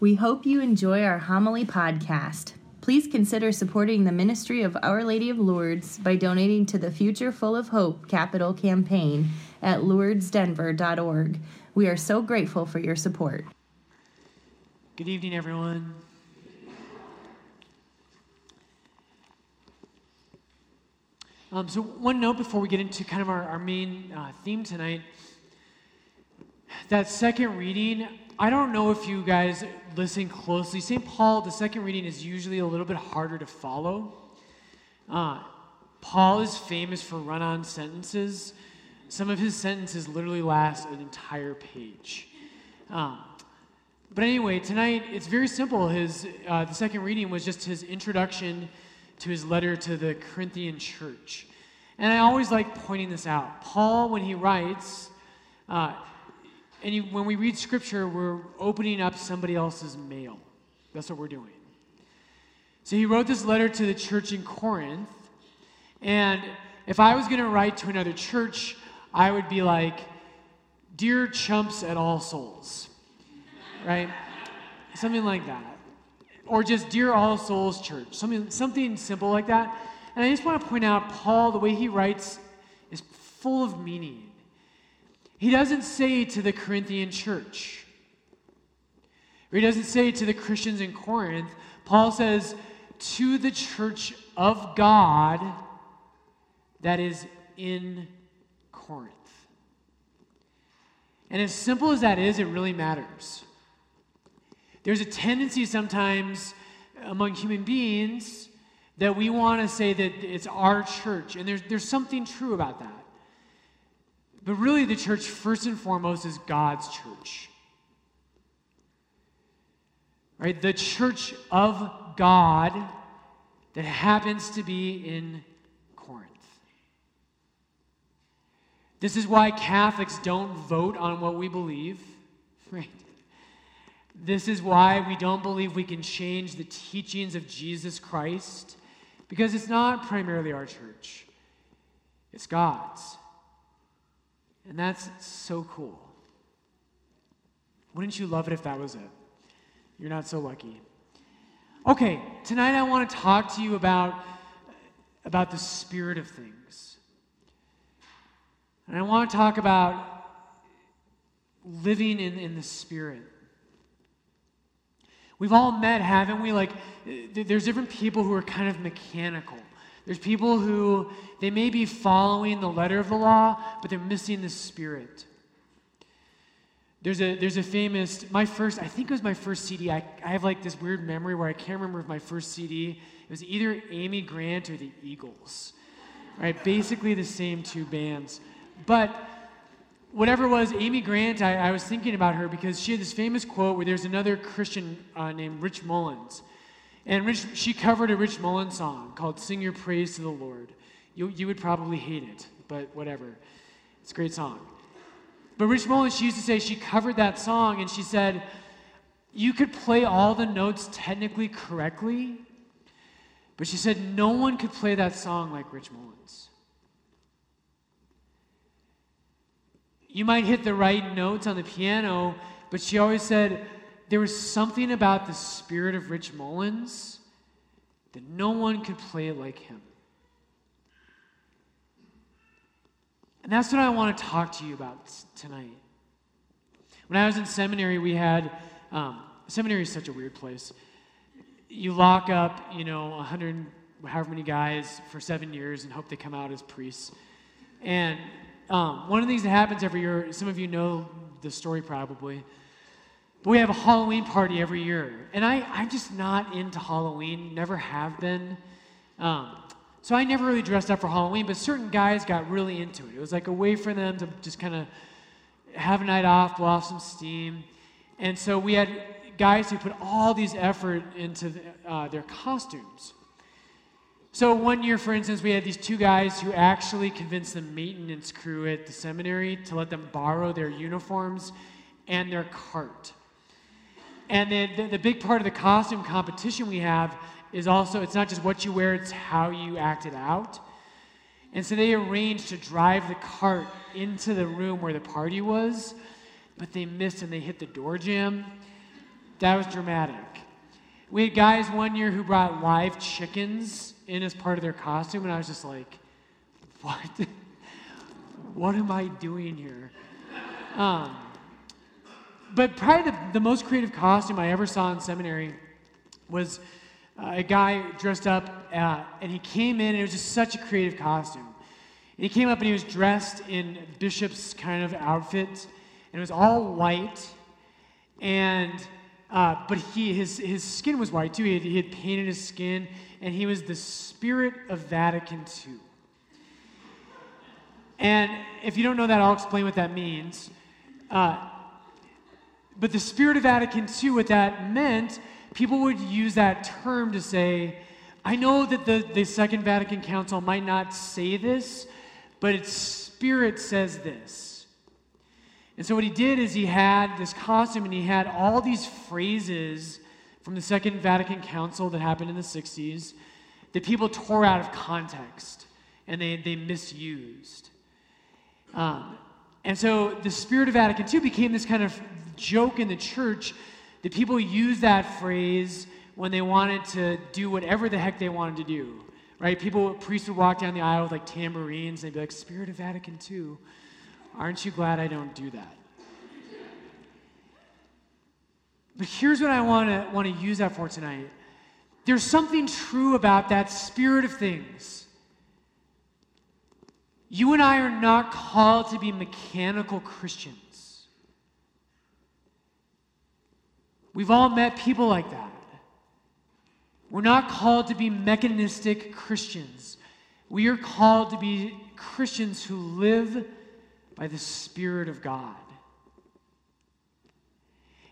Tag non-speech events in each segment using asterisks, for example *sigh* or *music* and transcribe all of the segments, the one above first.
We hope you enjoy our homily podcast. Please consider supporting the ministry of Our Lady of Lourdes by donating to the Future Full of Hope Capital Campaign at lourdesdenver.org. We are so grateful for your support. Good evening, everyone. Um, so, one note before we get into kind of our, our main uh, theme tonight that second reading, I don't know if you guys listen closely. St. Paul, the second reading is usually a little bit harder to follow. Uh, Paul is famous for run on sentences. Some of his sentences literally last an entire page. Um, but anyway, tonight it's very simple. His, uh, the second reading was just his introduction to his letter to the Corinthian church. And I always like pointing this out. Paul, when he writes, uh, and you, when we read scripture, we're opening up somebody else's mail. That's what we're doing. So he wrote this letter to the church in Corinth. And if I was going to write to another church, I would be like, Dear chumps at All Souls, right? Something like that or just Dear All Souls Church, something, something simple like that. And I just want to point out, Paul, the way he writes is full of meaning. He doesn't say to the Corinthian church, or he doesn't say to the Christians in Corinth. Paul says, to the church of God that is in Corinth. And as simple as that is, it really matters. There's a tendency sometimes among human beings that we want to say that it's our church, and there's, there's something true about that. But really, the church, first and foremost, is God's church. Right? The church of God that happens to be in Corinth. This is why Catholics don't vote on what we believe, *laughs* right? This is why we don't believe we can change the teachings of Jesus Christ, because it's not primarily our church, it's God's. And that's so cool. Wouldn't you love it if that was it? You're not so lucky. Okay, tonight I want to talk to you about, about the spirit of things. And I want to talk about living in, in the spirit. We've all met, haven't we? Like, there's different people who are kind of mechanical. There's people who they may be following the letter of the law, but they're missing the spirit. There's a, there's a famous, my first, I think it was my first CD. I, I have like this weird memory where I can't remember if my first CD, it was either Amy Grant or the Eagles. Right? Basically the same two bands. But whatever it was, Amy Grant, I, I, was thinking about her because she had this famous quote where there's another Christian uh, named Rich Mullins. And Rich, she covered a Rich Mullins song called Sing Your Praise to the Lord. You, you would probably hate it, but whatever. It's a great song. But Rich Mullins, she used to say she covered that song and she said, You could play all the notes technically correctly, but she said, No one could play that song like Rich Mullins. You might hit the right notes on the piano, but she always said there was something about the spirit of Rich Mullins that no one could play it like him. And that's what I want to talk to you about tonight. When I was in seminary, we had, um, seminary is such a weird place. You lock up, you know, a 100, however many guys for seven years and hope they come out as priests. And um, one of the things that happens every year, some of you know the story probably, we have a Halloween party every year. And I, I'm just not into Halloween, never have been. Um, so I never really dressed up for Halloween, but certain guys got really into it. It was like a way for them to just kind of have a night off, blow off some steam. And so we had guys who put all these effort into the, uh, their costumes. So one year, for instance, we had these two guys who actually convinced the maintenance crew at the seminary to let them borrow their uniforms and their cart. And then the, the big part of the costume competition we have is also, it's not just what you wear, it's how you act it out. And so they arranged to drive the cart into the room where the party was, but they missed and they hit the door jamb. That was dramatic. We had guys one year who brought live chickens in as part of their costume, and I was just like, what? *laughs* what am I doing here? Um, but probably the, the most creative costume I ever saw in seminary was uh, a guy dressed up, uh, and he came in, and it was just such a creative costume. And he came up and he was dressed in bishop's kind of outfit, and it was all white. And uh, but he his his skin was white too. He had, he had painted his skin, and he was the spirit of Vatican II. And if you don't know that, I'll explain what that means. Uh, but the spirit of Vatican II, what that meant, people would use that term to say, I know that the, the Second Vatican Council might not say this, but its spirit says this. And so what he did is he had this costume and he had all these phrases from the Second Vatican Council that happened in the 60s that people tore out of context and they, they misused. Um, and so the spirit of Vatican II became this kind of joke in the church that people use that phrase when they wanted to do whatever the heck they wanted to do right? People, priests would walk down the aisle with like tambourines. And they'd be like, Spirit of Vatican II, aren't you glad I don't do that? But here's what I want to want to use that for tonight. There's something true about that spirit of things. You and I are not called to be mechanical Christians. We've all met people like that. We're not called to be mechanistic Christians. We are called to be Christians who live by the Spirit of God.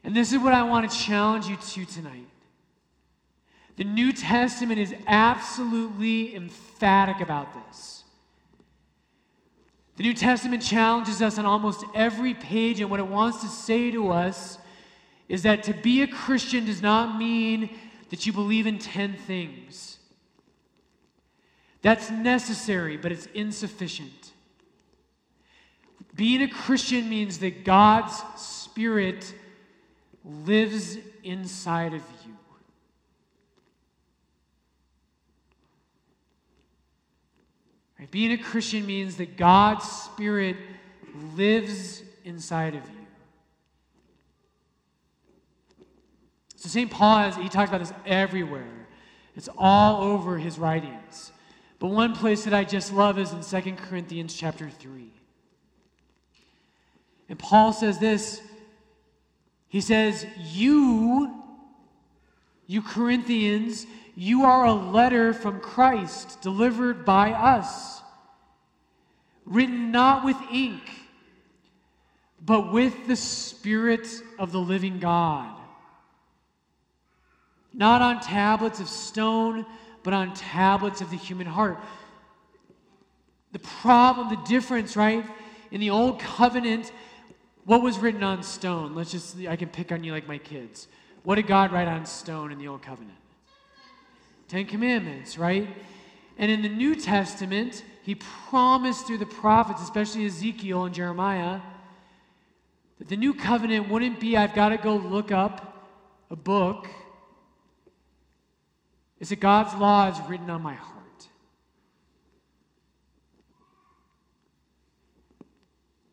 And this is what I want to challenge you to tonight. The New Testament is absolutely emphatic about this. The New Testament challenges us on almost every page, and what it wants to say to us is that to be a Christian does not mean that you believe in 10 things. That's necessary, but it's insufficient. Being a Christian means that God's Spirit lives inside of you. Right? Being a Christian means that God's Spirit lives inside of you. So St. Paul has, he talks about this everywhere. It's all over his writings. But one place that I just love is in 2 Corinthians chapter 3. And Paul says this. He says, You, you Corinthians, you are a letter from Christ delivered by us, written not with ink, but with the Spirit of the living God not on tablets of stone, but on tablets of the human heart. The problem, the difference, right? In the old covenant, what was written on stone? Let's just, I can pick on you like my kids. What did God write on stone in the old covenant? Ten Commandments, right? And in the New Testament, he promised through the prophets, especially Ezekiel and Jeremiah, that the new covenant wouldn't be, I've got to go look up a book is that God's law is written on my heart.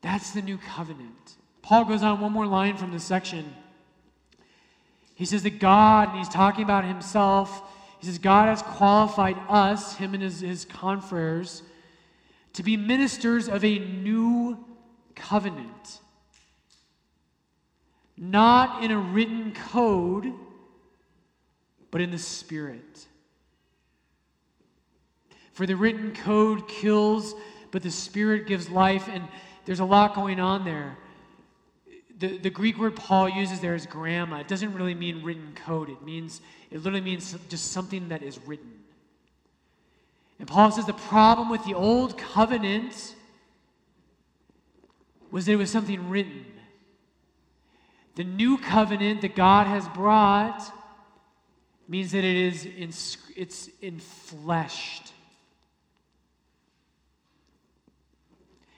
That's the new covenant. Paul goes on one more line from this section. He says that God, and he's talking about himself, he says, God has qualified us, him and his, his confreres, to be ministers of a new covenant. Not in a written code but in the Spirit. For the written code kills, but the Spirit gives life, and there's a lot going on there. The, the Greek word Paul uses there is gramma. It doesn't really mean written code, it means, it literally means just something that is written. And Paul says the problem with the old covenant was that it was something written. The new covenant that God has brought means that it is in, it's enfleshed.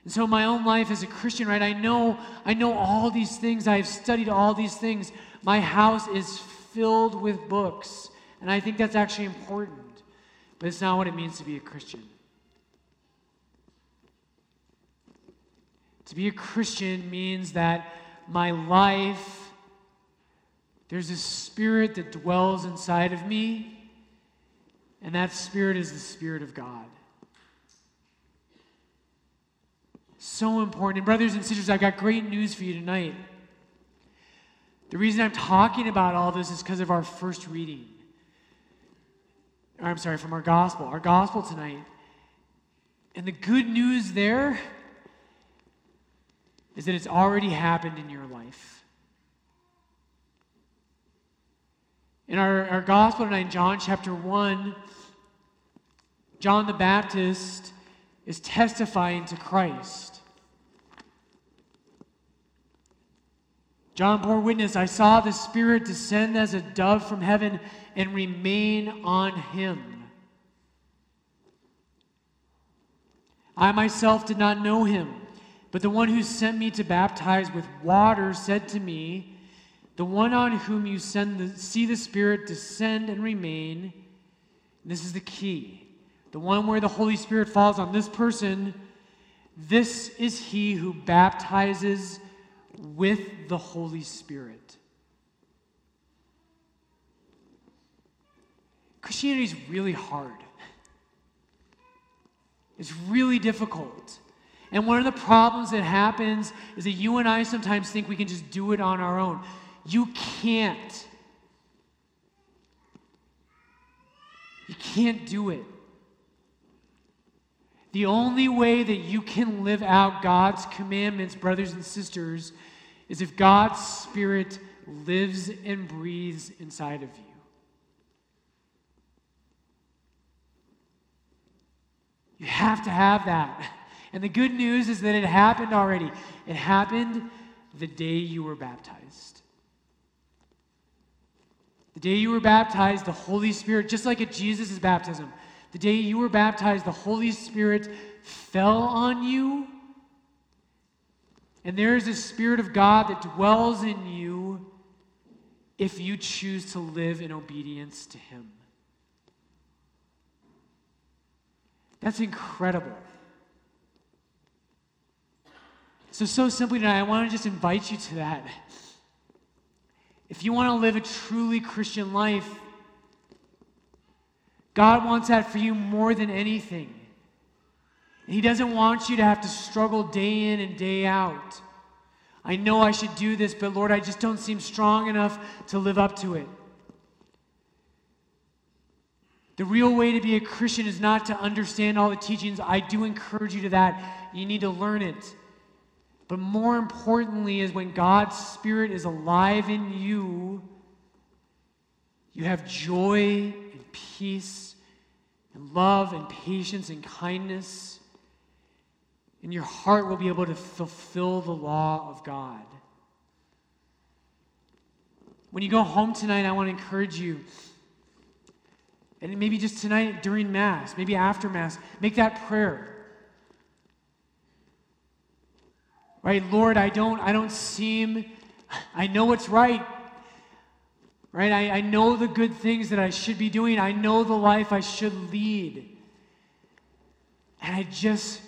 And so my own life as a Christian, right, I know, I know all these things, I've studied all these things, My house is filled with books. And I think that's actually important. But it's not what it means to be a Christian. To be a Christian means that my life, there's a spirit that dwells inside of me, and that spirit is the Spirit of God. So important. And, brothers and sisters, I've got great news for you tonight. The reason I'm talking about all this is because of our first reading. I'm sorry, from our gospel. Our gospel tonight. And the good news there is that it's already happened in your life. In our, our gospel tonight, John chapter 1, John the Baptist is testifying to Christ. John bore witness I saw the Spirit descend as a dove from heaven and remain on him. I myself did not know him. But the one who sent me to baptize with water said to me, The one on whom you send the, see the Spirit descend and remain, and this is the key. The one where the Holy Spirit falls on this person, this is he who baptizes with the Holy Spirit. Christianity is really hard. It's really difficult. And one of the problems that happens is that you and I sometimes think we can just do it on our own. You can't. You can't do it. The only way that you can live out God's commandments, brothers and sisters, is if God's Spirit lives and breathes inside of you. You have to have that. And the good news is that it happened already. It happened the day you were baptized. The day you were baptized, the Holy Spirit, just like at Jesus' baptism, the day you were baptized, the Holy Spirit fell on you. And there is a Spirit of God that dwells in you if you choose to live in obedience to Him. That's incredible. So, so simply tonight, I want to just invite you to that. If you want to live a truly Christian life, God wants that for you more than anything. He doesn't want you to have to struggle day in and day out. I know I should do this, but Lord, I just don't seem strong enough to live up to it. The real way to be a Christian is not to understand all the teachings. I do encourage you to that. You need to learn it. But more importantly, is when God's Spirit is alive in you, you have joy and peace and love and patience and kindness. And your heart will be able to fulfill the law of God. When you go home tonight, I want to encourage you. And maybe just tonight during Mass, maybe after Mass, make that prayer. right lord i don't i don't seem i know what's right right I, I know the good things that i should be doing i know the life i should lead and i just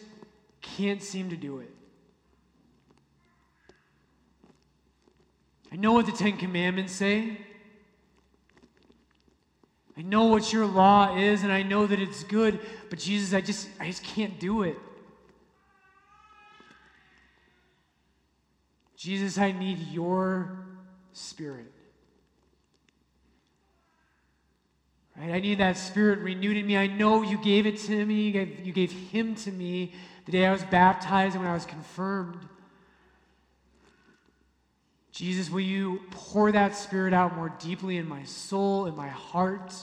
can't seem to do it i know what the ten commandments say I know what your law is and I know that it's good, but Jesus, I just I just can't do it. Jesus, I need your spirit. Right? I need that spirit renewed in me. I know you gave it to me. You gave, you gave him to me the day I was baptized and when I was confirmed. Jesus, will you pour that spirit out more deeply in my soul, in my heart?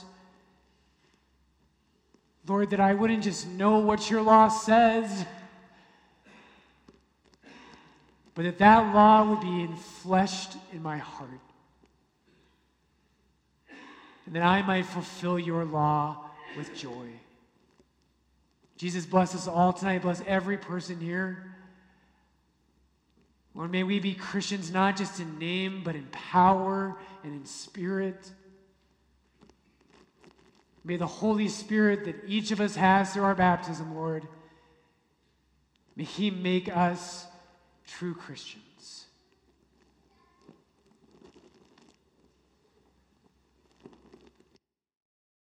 Lord, that I wouldn't just know what your law says but that that law would be enfleshed in my heart. And that I might fulfill your law with joy. Jesus, bless us all tonight. Bless every person here. Lord, may we be Christians not just in name, but in power and in spirit. May the Holy Spirit that each of us has through our baptism, Lord, may He make us true Christians.